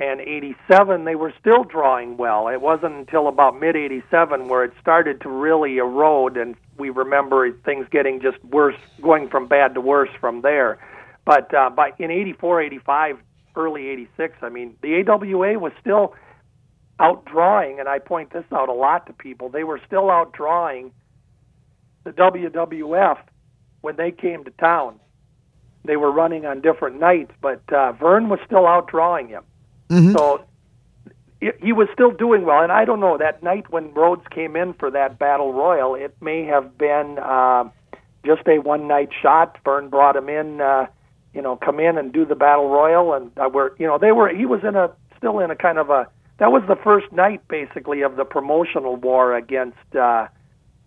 and 87 they were still drawing well. It wasn't until about mid 87 where it started to really erode and we remember things getting just worse going from bad to worse from there. But uh, by in 84 85 early 86 i mean the awa was still outdrawing and i point this out a lot to people they were still outdrawing the wwf when they came to town. They were running on different nights but uh, verne was still outdrawing him Mm-hmm. So he was still doing well, and I don't know that night when Rhodes came in for that battle royal, it may have been uh, just a one night shot. Verne brought him in, uh, you know, come in and do the battle royal, and uh, were you know they were he was in a still in a kind of a that was the first night basically of the promotional war against uh,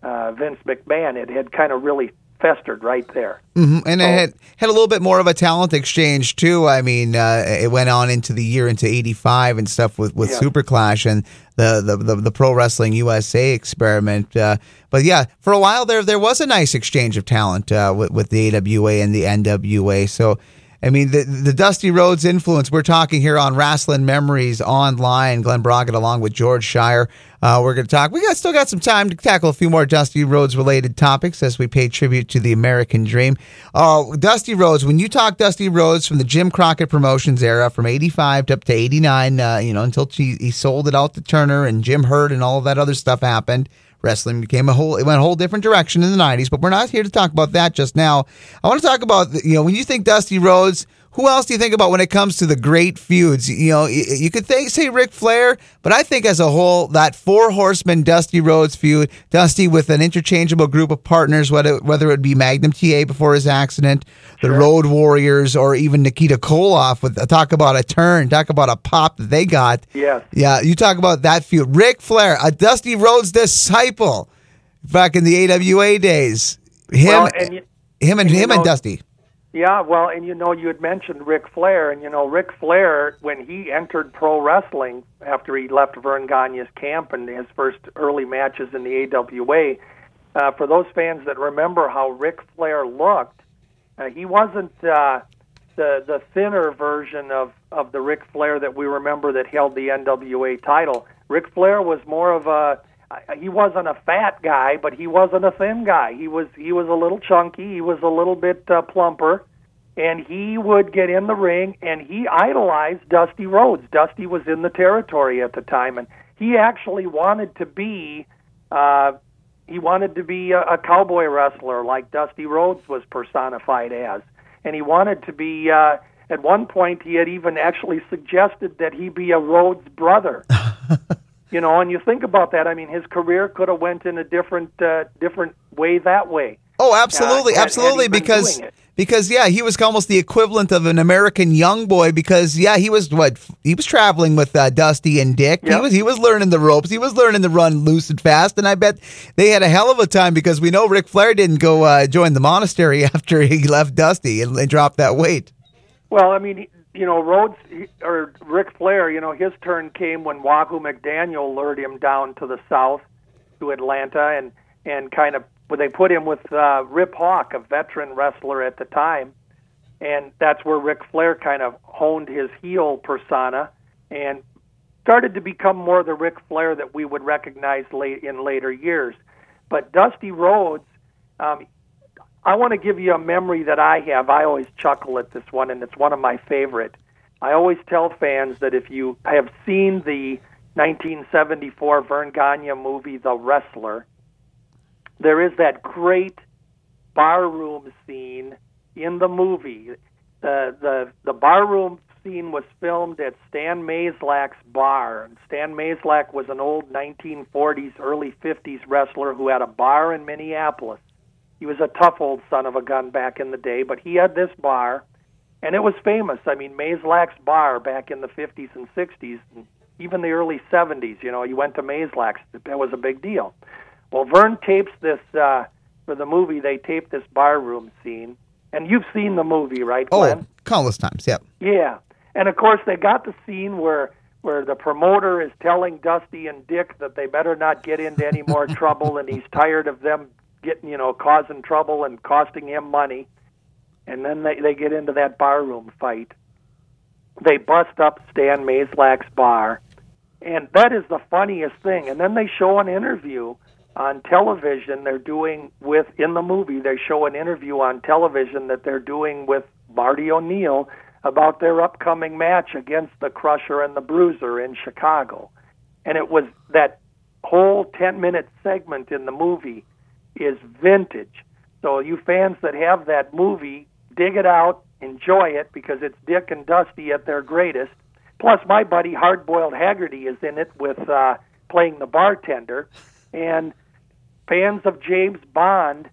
uh, Vince McMahon. It had kind of really festered right there. Mm-hmm. And so, it had had a little bit more of a talent exchange too. I mean, uh, it went on into the year into '85 and stuff with with yeah. Super Clash and the, the the, the Pro Wrestling USA experiment. Uh, but yeah, for a while there, there was a nice exchange of talent uh, with with the AWA and the NWA. So I mean, the, the Dusty Rhodes influence, we're talking here on Wrestling Memories Online. Glen Braget along with George Schire. Uh, we're going to talk. We got still got some time to tackle a few more Dusty Rhodes related topics as we pay tribute to the American Dream. Uh, Dusty Rhodes, when you talk Dusty Rhodes from the Jim Crockett Promotions era, from 85 to up to 89, uh, you know, until he, he sold it out to Turner and Jim Herd and all that other stuff happened wrestling became a whole it went a whole different direction in the 90s but we're not here to talk about that just now. I want to talk about you know when you think dusty rhodes who else do you think about when it comes to the great feuds? You know, you could think, say Ric Flair, but I think as a whole, that four horsemen Dusty Rhodes feud, Dusty with an interchangeable group of partners, whether whether it be Magnum TA before his accident, the sure. Road Warriors, or even Nikita Koloff. With uh, talk about a turn, talk about a pop that they got. Yeah, yeah. You talk about that feud. Ric Flair, a Dusty Rhodes disciple, back in the AWA days. Him, well, and him, and, and him know, and Dusty. Yeah, well, and you know, you had mentioned Ric Flair, and you know, Ric Flair, when he entered pro wrestling after he left Verne Gagne's camp and his first early matches in the AWA, uh, for those fans that remember how Ric Flair looked, uh, he wasn't uh, the the thinner version of of the Ric Flair that we remember that held the NWA title. Ric Flair was more of a he wasn't a fat guy, but he wasn't a thin guy. He was he was a little chunky. He was a little bit uh, plumper, and he would get in the ring and he idolized Dusty Rhodes. Dusty was in the territory at the time, and he actually wanted to be uh, he wanted to be a, a cowboy wrestler like Dusty Rhodes was personified as, and he wanted to be. Uh, at one point, he had even actually suggested that he be a Rhodes brother. you know and you think about that i mean his career could have went in a different uh, different way that way oh absolutely uh, absolutely because because yeah, he was almost the equivalent of an American young boy because yeah, he was what he was traveling with uh, Dusty and Dick. He was he was learning the ropes. He was learning to run loose and fast, and I bet they had a hell of a time because we know Ric Flair didn't go uh, join the monastery after he left Dusty and, and dropped that weight. Well, I mean, you know, Rhodes or Ric Flair, you know, his turn came when Wahoo McDaniel lured him down to the south to Atlanta, and and kind of well, they put him with uh, Rip Hawk, a veteran wrestler at the time, and that's where Ric Flair kind of honed his heel persona and started to become more the Ric Flair that we would recognize late in later years. But Dusty Rhodes, um, I want to give you a memory that I have. I always chuckle at this one, and it's one of my favorite. I always tell fans that if you have seen the 1974 Verne Gagne movie, The Wrestler, there is that great barroom scene in the movie. The the the barroom scene was filmed at Stan Mayslack's bar. And Stan Mayslack was an old 1940s, early 50s wrestler who had a bar in Minneapolis. He was a tough old son of a gun back in the day, but he had this bar, and it was famous. I mean, Mayslack's bar back in the 50s and 60s, and even the early 70s. You know, you went to Mayslack's; that was a big deal. Well, Verne tapes this uh, for the movie. They taped this barroom scene, and you've seen the movie, right, Glen? Oh, countless times. Yep. Yeah, and of course they got the scene where where the promoter is telling Dusty and Dick that they better not get into any more trouble, and he's tired of them getting you know causing trouble and costing him money. And then they they get into that barroom fight. They bust up Stan Mayslack's bar, and that is the funniest thing. And then they show an interview on television they're doing with in the movie they show an interview on television that they're doing with Marty O'Neil about their upcoming match against the Crusher and the Bruiser in Chicago. And it was that whole 10 minute segment in the movie is vintage. So you fans that have that movie, dig it out, enjoy it because it's Dick and Dusty at their greatest. Plus, my buddy Hardboiled Haggerty is in it with uh, playing the bartender, and fans of James Bond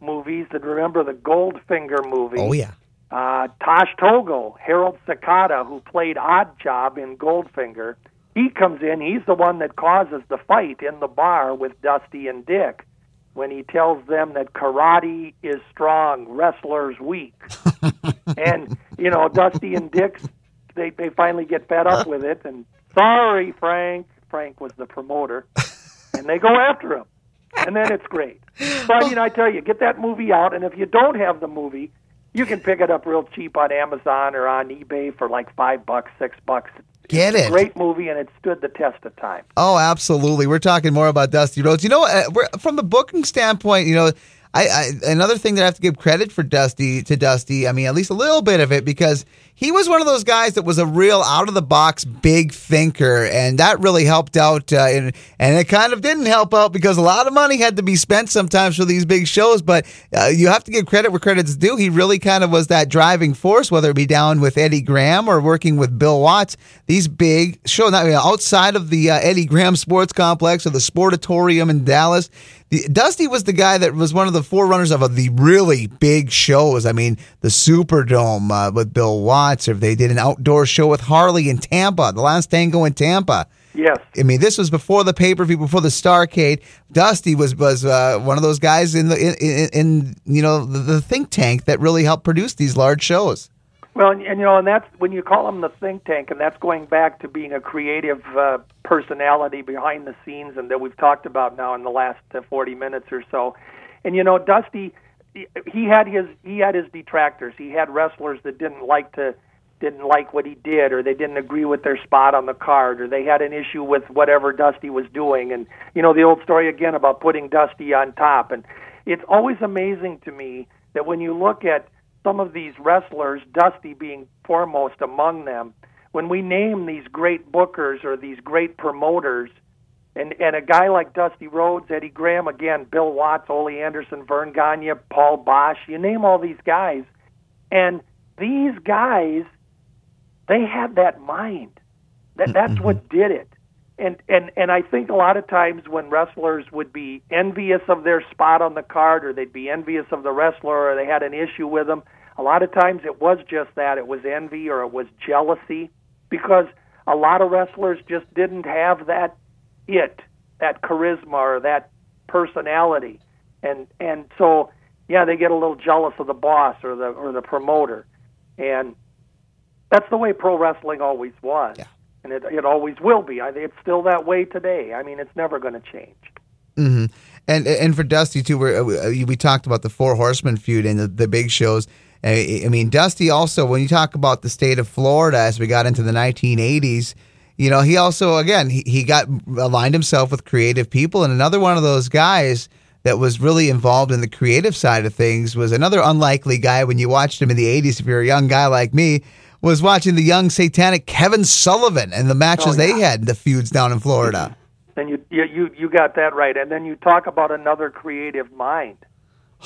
movies that remember the Goldfinger movie. Oh yeah. Uh, Tosh Togo, Harold Sakata, who played Odd Job in Goldfinger, he comes in. He's the one that causes the fight in the bar with Dusty and Dick when he tells them that karate is strong, wrestlers weak. and you know, Dusty and Dix, they they finally get fed up with it, and sorry, Frank. Frank was the promoter, and they go after him, and then it's great. So I mean, I tell you, get that movie out, and if you don't have the movie, you can pick it up real cheap on Amazon or on eBay for like five bucks, six bucks. Get It's a it. Great movie, and it stood the test of time. Oh, absolutely. We're talking more about Dusty Rhodes. You know, uh, we're, from the booking standpoint, you know, I, I another thing that I have to give credit for Dusty to Dusty. I mean, at least a little bit of it because he was one of those guys that was a real out of the box big thinker, and that really helped out. Uh, and, and it kind of didn't help out because a lot of money had to be spent sometimes for these big shows. But uh, you have to give credit where credit's due. He really kind of was that driving force, whether it be down with Eddie Graham or working with Bill Watts. These big shows, I mean, outside of the uh, Eddie Graham Sports Complex or the Sportatorium in Dallas. The, Dusty was the guy that was one of the forerunners of the really big shows. I mean, the Superdome uh, with Bill Watts, or they did an outdoor show with Harley in Tampa, the last tango in Tampa. Yes. I mean, this was before the pay per view, before the Starcade. Dusty was was uh, one of those guys in the in, in, in you know the, the think tank that really helped produce these large shows. Well, and, and you know, and that's when you call him the think tank, and that's going back to being a creative uh, personality behind the scenes, and that we've talked about now in the last uh, 40 minutes or so. And you know, Dusty, he- had his he had his detractors. He had wrestlers that didn't like to didn't like what he did, or they didn't agree with their spot on the card, or they had an issue with whatever Dusty was doing. And you know, the old story again about putting Dusty on top. And it's always amazing to me that when you look at some of these wrestlers, Dusty being foremost among them, when we name these great bookers or these great promoters, and and a guy like Dusty Rhodes, Eddie Graham, again, Bill Watts, Ole Anderson, Verne Gagne, Paul Boesch, you name all these guys, and these guys, they had that mind. That that's mm-hmm. what did it. And and and I think a lot of times when wrestlers would be envious of their spot on the card, or they'd be envious of the wrestler, or they had an issue with them, A lot of times it was just that. It was envy or it was jealousy because a lot of wrestlers just didn't have that it, that charisma or that personality. And and so yeah, they get a little jealous of the boss or the or the promoter. And that's the way pro wrestling always was. Yeah. And it it always will be. I think it's still that way today. I mean, it's never going to change. Mm-hmm. And and for Dusty too, we we talked about the Four Horsemen feud and the, the big shows. I I mean, Dusty also when you talk about the state of Florida as we got into the 1980s, you know, he also again he, he got aligned himself with creative people, and another one of those guys that was really involved in the creative side of things was another unlikely guy when you watched him in the 80s. If you're a young guy like me, was watching the young satanic Kevin Sullivan and the matches Oh, yeah. they had, and the feuds down in Florida. Then you you you you got that right. And then you talk about another creative mind,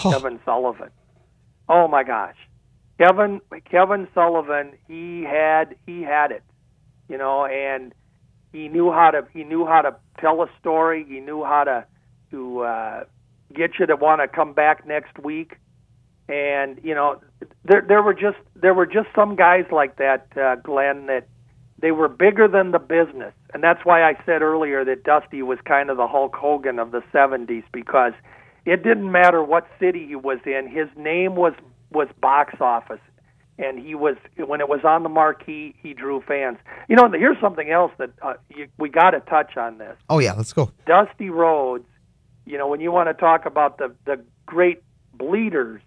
Oh. Kevin Sullivan. Oh my gosh, Kevin Kevin Sullivan. He had he had it, you know, and he knew how to he knew how to tell a story. He knew how to to uh, get you to want to come back next week. And you know, there there were just there were just some guys like that, uh, Glen, that they were bigger than the business, and that's why I said earlier that Dusty was kind of the Hulk Hogan of the '70s because it didn't matter what city he was in, his name was was box office, and he was when it was on the marquee, he drew fans. You know, here's something else that uh, you, we got to touch on this. Oh yeah, let's go. Dusty Rhodes, you know, when you want to talk about the the great bleeders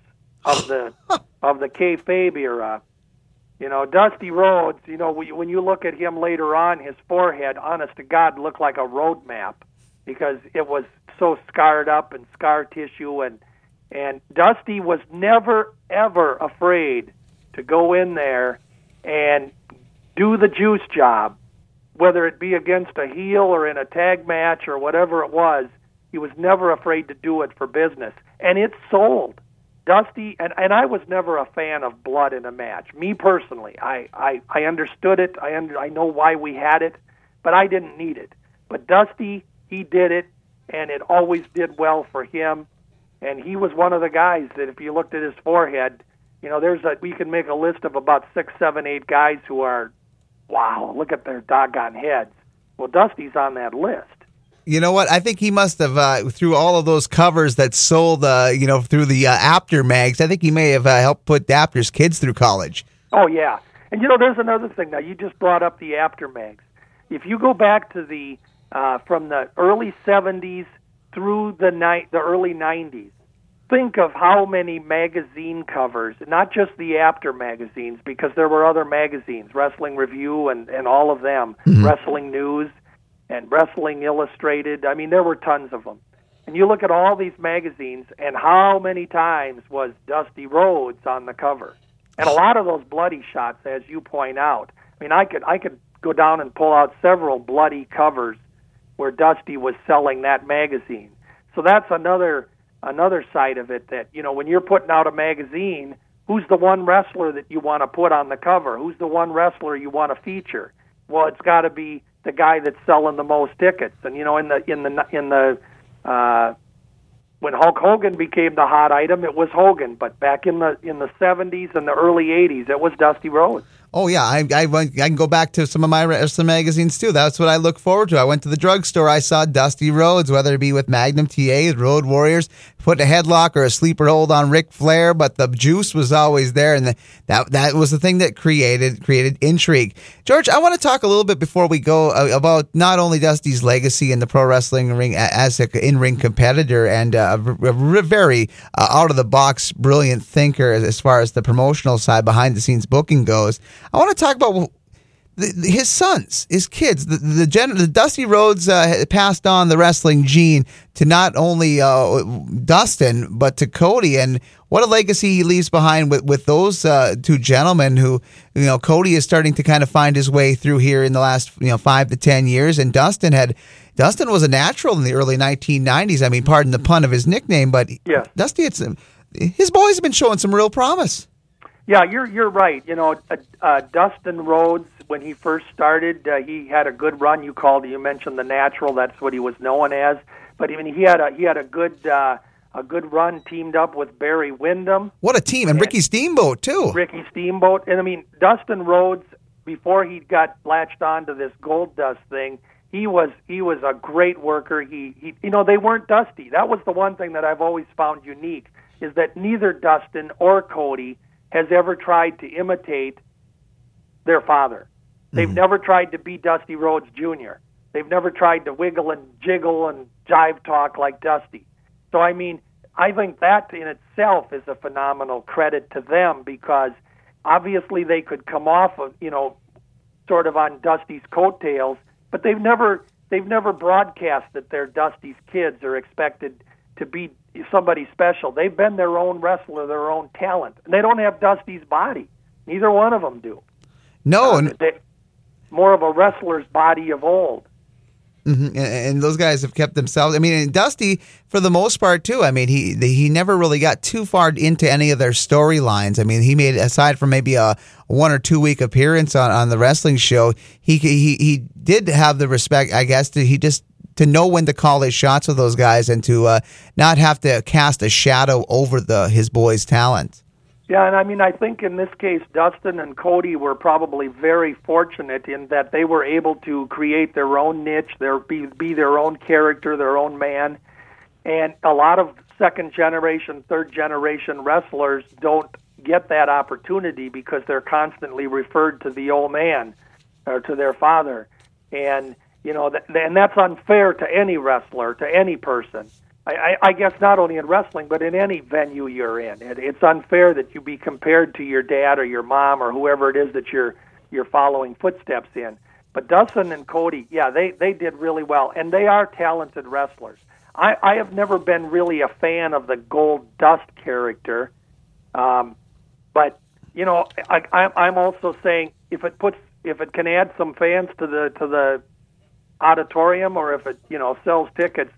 of the of the kayfabe era, you know, Dusty Rhodes, you know, when you- when you look at him later on, his forehead, honest to God, looked like a road map because it was so scarred up and scar tissue and and Dusty was never ever afraid to go in there and do the juice job whether it be against a heel or in a tag match or whatever it was, he was never afraid to do it for business. And it sold. Dusty and, and I was never a fan of blood in a match. Me personally. I, I, I understood it. I under, I know why we had it, but I didn't need it. But Dusty, he did it and it always did well for him. And he was one of the guys that if you looked at his forehead, you know, there's a we can make a list of about six, seven, eight guys who are wow, look at their doggone heads. Well, Dusty's on that list. You know what? I think he must have uh, through all of those covers that sold, uh, you know, through the uh, Apter mags. I think he may have uh, helped put Apter's kids through college. Oh yeah, and you know, there's another thing. Now you just brought up the Apter mags. If you go back to the uh, from the early '70s through the night, the early '90s, think of how many magazine covers, not just the Apter magazines, because there were other magazines, Wrestling Review and and all of them, mm-hmm. Wrestling News and Wrestling Illustrated. I mean, there were tons of them. And you look at all these magazines, and how many times was Dusty Rhodes on the cover? And a lot of those bloody shots, as you point out. I mean, I could I could go down and pull out several bloody covers where Dusty was selling that magazine. So that's another another side of it. That you know, when you're putting out a magazine, who's the one wrestler that you want to put on the cover? Who's the one wrestler you want to feature? Well, it's got to be the guy that's selling the most tickets. And you know, in the in the in the uh, when Hulk Hogan became the hot item, it was Hogan. But back in the in the 70s and the early 80s, it was Dusty Rhodes. Oh yeah, I, I I can go back to some of my wrestling magazines too. That's what I look forward to. I went to the drugstore. I saw Dusty Rhodes, whether it be with Magnum TA, Road Warriors, put a headlock or a sleeper hold on Ric Flair, but the juice was always there, and the, that that was the thing that created created intrigue. George, I want to talk a little bit before we go uh, about not only Dusty's legacy in the pro wrestling ring as an in ring competitor and a, a, a very uh, out of the box, brilliant thinker as far as the promotional side, behind the scenes booking goes. I want to talk about his sons, his kids. The the, gen, the Dusty Rhodes uh, passed on the wrestling gene to not only uh, Dustin but to Cody, and what a legacy he leaves behind with with those uh, two gentlemen. Who you know, Cody is starting to kind of find his way through here in the last you know five to ten years, and Dustin had. Dustin was a natural in the early 1990s. I mean, pardon the pun of his nickname, but Yes. Dusty, it's his boys have been showing some real promise. Yeah, you're you're right. You know, uh, uh, Dustin Rhodes when he first started, uh, he had a good run. You called, you mentioned the natural. That's what he was known as. But even he had a he had a good uh, a good run teamed up with Barry Windham. What a team. And Ricky Steamboat, too. Ricky Steamboat. And I mean, Dustin Rhodes, before he got latched onto this gold dust thing, he was he was a great worker. He, he you know, they weren't dusty. That was the one thing that I've always found unique is that neither Dustin or Cody has ever tried to imitate their father. They've Mm-hmm. never tried to be Dusty Rhodes Jr. They've never tried to wiggle and jiggle and jive talk like Dusty. So I mean, I think that in itself is a phenomenal credit to them because obviously they could come off of, you know, sort of on Dusty's coattails, but they've never they've never broadcast that they're Dusty's kids or expected to be somebody special. They've been their own wrestler, their own talent. And they don't have Dusty's body. Neither one of them do. No, and, They, more of a wrestler's body of old. mhm, and- those guys have kept themselves. I mean, and Dusty, for the most part, too. I mean, he he never really got too far into any of their storylines. I mean, he made aside from maybe a one or two week appearance on, on the wrestling show, he he he did have the respect, I guess. To, he just to know when to call his shots with those guys and to uh, not have to cast a shadow over the his boys' talent. Yeah, and I mean, I think in this case, Dustin and Cody were probably very fortunate in that they were able to create their own niche, their be be their own character, their own man, and a lot of second generation, third generation wrestlers don't get that opportunity because they're constantly referred to the old man or to their father, and you know, and that's unfair to any wrestler, to any person. I, I, I guess not only in wrestling, but in any venue you're in. It, it's unfair that you be compared to your dad or your mom or whoever it is that you're you're following footsteps in. But Dustin and Cody, yeah, they they did really well, and they are talented wrestlers. I, I have never been really a fan of the Gold Dust character, um, but you know, I, I'm I'm also saying if it puts if it can add some fans to the to the auditorium, or if it you know sells tickets,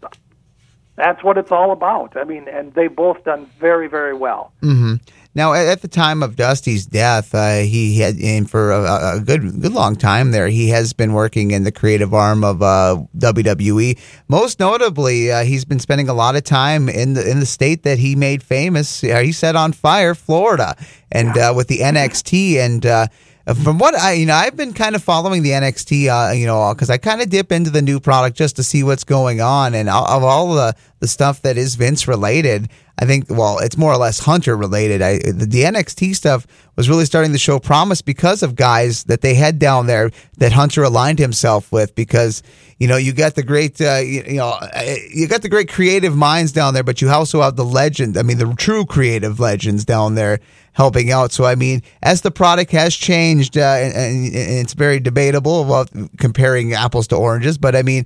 that's what it's all about. I mean, and they both done very, very well. hmm Now, at the time of Dusty's death, uh, he had, and for a, a good, good long time there, he has been working in the creative arm of uh, WWE. Most notably, uh, he's been spending a lot of time in the in the state that he made famous. Uh, he set on fire, Florida, and uh, with the NXT and. From what I, you know, I've been kind of following the NXT, uh, you know, because I kind of dip into the new product just to see what's going on, and of all the the stuff that is Vince related, I think, well, it's more or less Hunter related. I, the, the NXT stuff was really starting to show promise because of guys that they had down there that Hunter aligned himself with. Because you know, you got the great, uh, you, you know, uh, you got the great creative minds down there, but you also have the legend. I mean, the true creative legends down there helping out. So, I mean, as the product has changed, uh, and, and it's very debatable about comparing apples to oranges, but I mean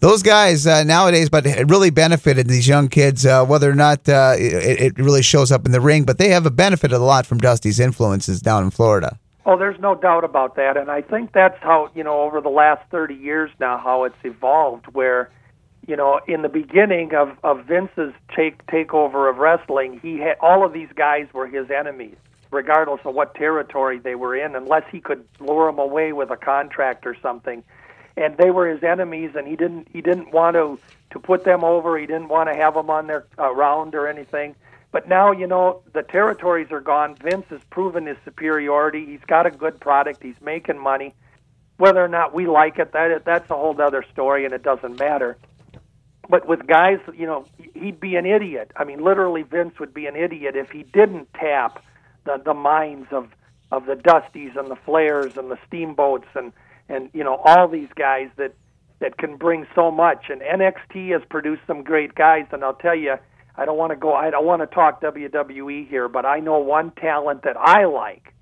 those guys uh, nowadays, but it really benefited these young kids, uh, whether or not uh, it, it really shows up in the ring. But they have a benefited a lot from Dusty's influences down in Florida. Oh, there's no doubt about that, and I think that's how you know over the last 30 years now how it's evolved. Where you know in the beginning of of Vince's take takeover of wrestling, he had all of these guys were his enemies, regardless of what territory they were in, unless he could lure them away with a contract or something. And they were his enemies, and he didn't he didn't want to to put them over. He didn't want to have them on their around or anything. But now, you know, the territories are gone. Vince has proven his superiority. He's got a good product. He's making money. Whether or not we like it, that that's a whole other story, and it doesn't matter. But with guys, you know, he'd be an idiot. I mean, literally, Vince would be an idiot if he didn't tap the the minds of of the Dusties and the Flairs and the Steamboats and and you know all these guys that that can bring so much. And NXT has produced some great guys, and I'll tell you, I don't want to go. I don't want to talk WWE here, but I know one talent that I like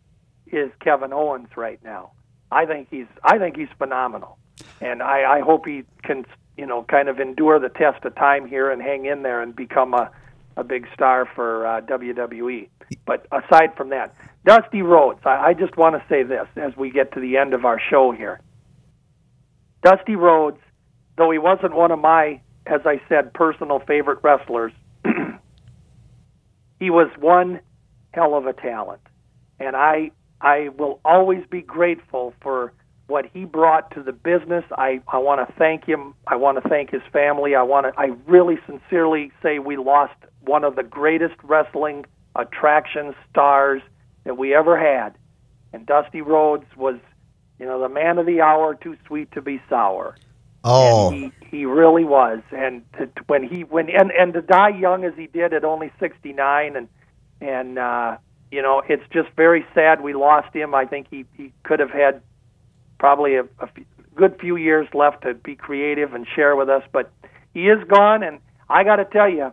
is Kevin Owens right now. I think he's I think he's phenomenal, and I, I hope he can you know kind of endure the test of time here and hang in there and become a a big star for uh, WWE. But aside from that, Dusty Rhodes, I, I just want to say this as we get to the end of our show here. Dusty Rhodes, though he wasn't one of my, as I said, personal favorite wrestlers, he was one hell of a talent, and I I will always be grateful for what he brought to the business. I, I want to thank him. I want to thank his family. I want to I really sincerely say we lost one of the greatest wrestling attraction stars that we ever had. And Dusty Rhodes was, you know, the man of the hour, too sweet to be sour. Oh, And he, he really was. And to, when he when and and to die young as he did at only 69 and and uh you know, it's just very sad we lost him. I think he he could have had probably a, a few, good few years left to be creative and share with us, but he is gone and I got to tell you,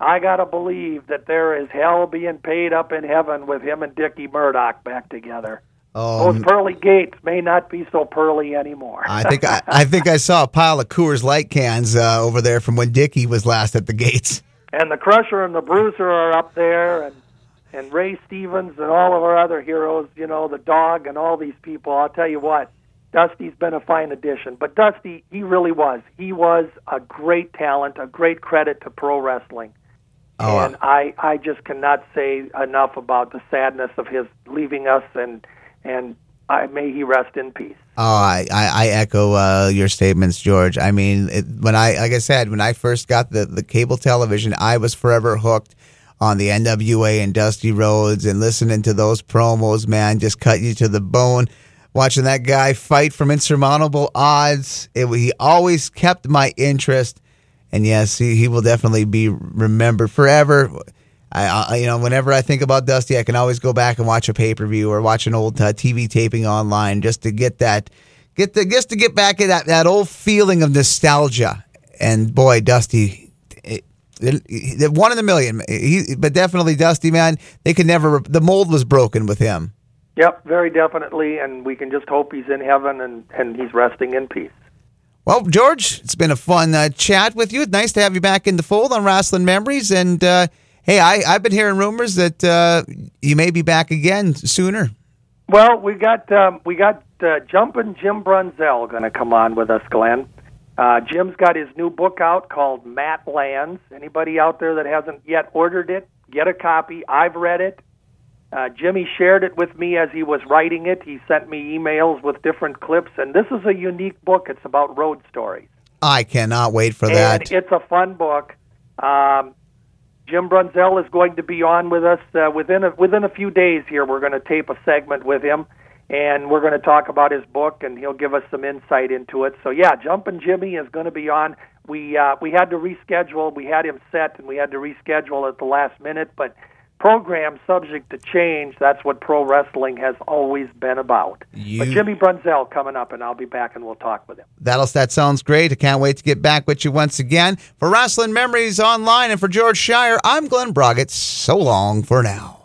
I got to believe that there is hell being paid up in heaven with him and Dickie Murdoch back together. oh, Those pearly gates may not be so pearly anymore. I think I, I think I saw a pile of Coors Light cans uh, over there from when Dickie was last at the gates. and the Crusher and the Bruiser are up there, and and Ray Stevens and all of our other heroes. You know, the dog and all these people. I'll tell you what, Dusty's been a fine addition. But Dusty, he really was. He was a great talent, a great credit to pro wrestling. Oh, and I I just cannot say enough about the sadness of his leaving us, and and I, may he rest in peace. Oh, I, I, I echo uh, your statements, George. I mean, it, when I, like I said, when I first got the, the cable television, I was forever hooked on the NWA and Dusty Rhodes and listening to those promos, man, just cut you to the bone. Watching that guy fight from insurmountable odds, it, he always kept my interest. And yes, he, he will definitely be remembered forever. I, I, you know, whenever I think about Dusty, I can always go back and watch a pay per view or watch an old uh, TV taping online just to get that, get the, just to get back at that that old feeling of nostalgia. And boy, Dusty, one in a million. He, but definitely Dusty, man. They could never. The mold was broken with him. Yep, very definitely, and we can just hope he's in heaven and and he's resting in peace. Well, George, it's been a fun uh, chat with you. It's nice to have you back in the fold on Wrestling Memories. And uh, hey, I, I've been hearing rumors that uh, you may be back again sooner. Well, we got um, we got uh, Jumpin' Jim Brunzell going to come on with us, Glen. Uh, Jim's got his new book out called Matlands. Anybody out there that hasn't yet ordered it, get a copy. I've read it. Uh, Jimmy shared it with me as he was writing it. He sent me emails with different clips, and this is a unique book. It's about road stories. I cannot wait for that. It's a fun book. Um, Jim Brunzell is going to be on with us uh, within a, within a few days. Here, we're going to tape a segment with him, and we're going to talk about his book, and he'll give us some insight into it. So, yeah, Jumpin' Jimmy is going to be on. We uh, we had to reschedule. We had him set, and we had to reschedule at the last minute, but. Program subject to change. That's what pro wrestling has always been about. You- But Jimmy Brunzell coming up, and I'll be back and we'll talk with him. That'll, that sounds great. I can't wait to get back with you once again. For Wrestling Memories Online and for George Schire, I'm Glen Braget. So long for now.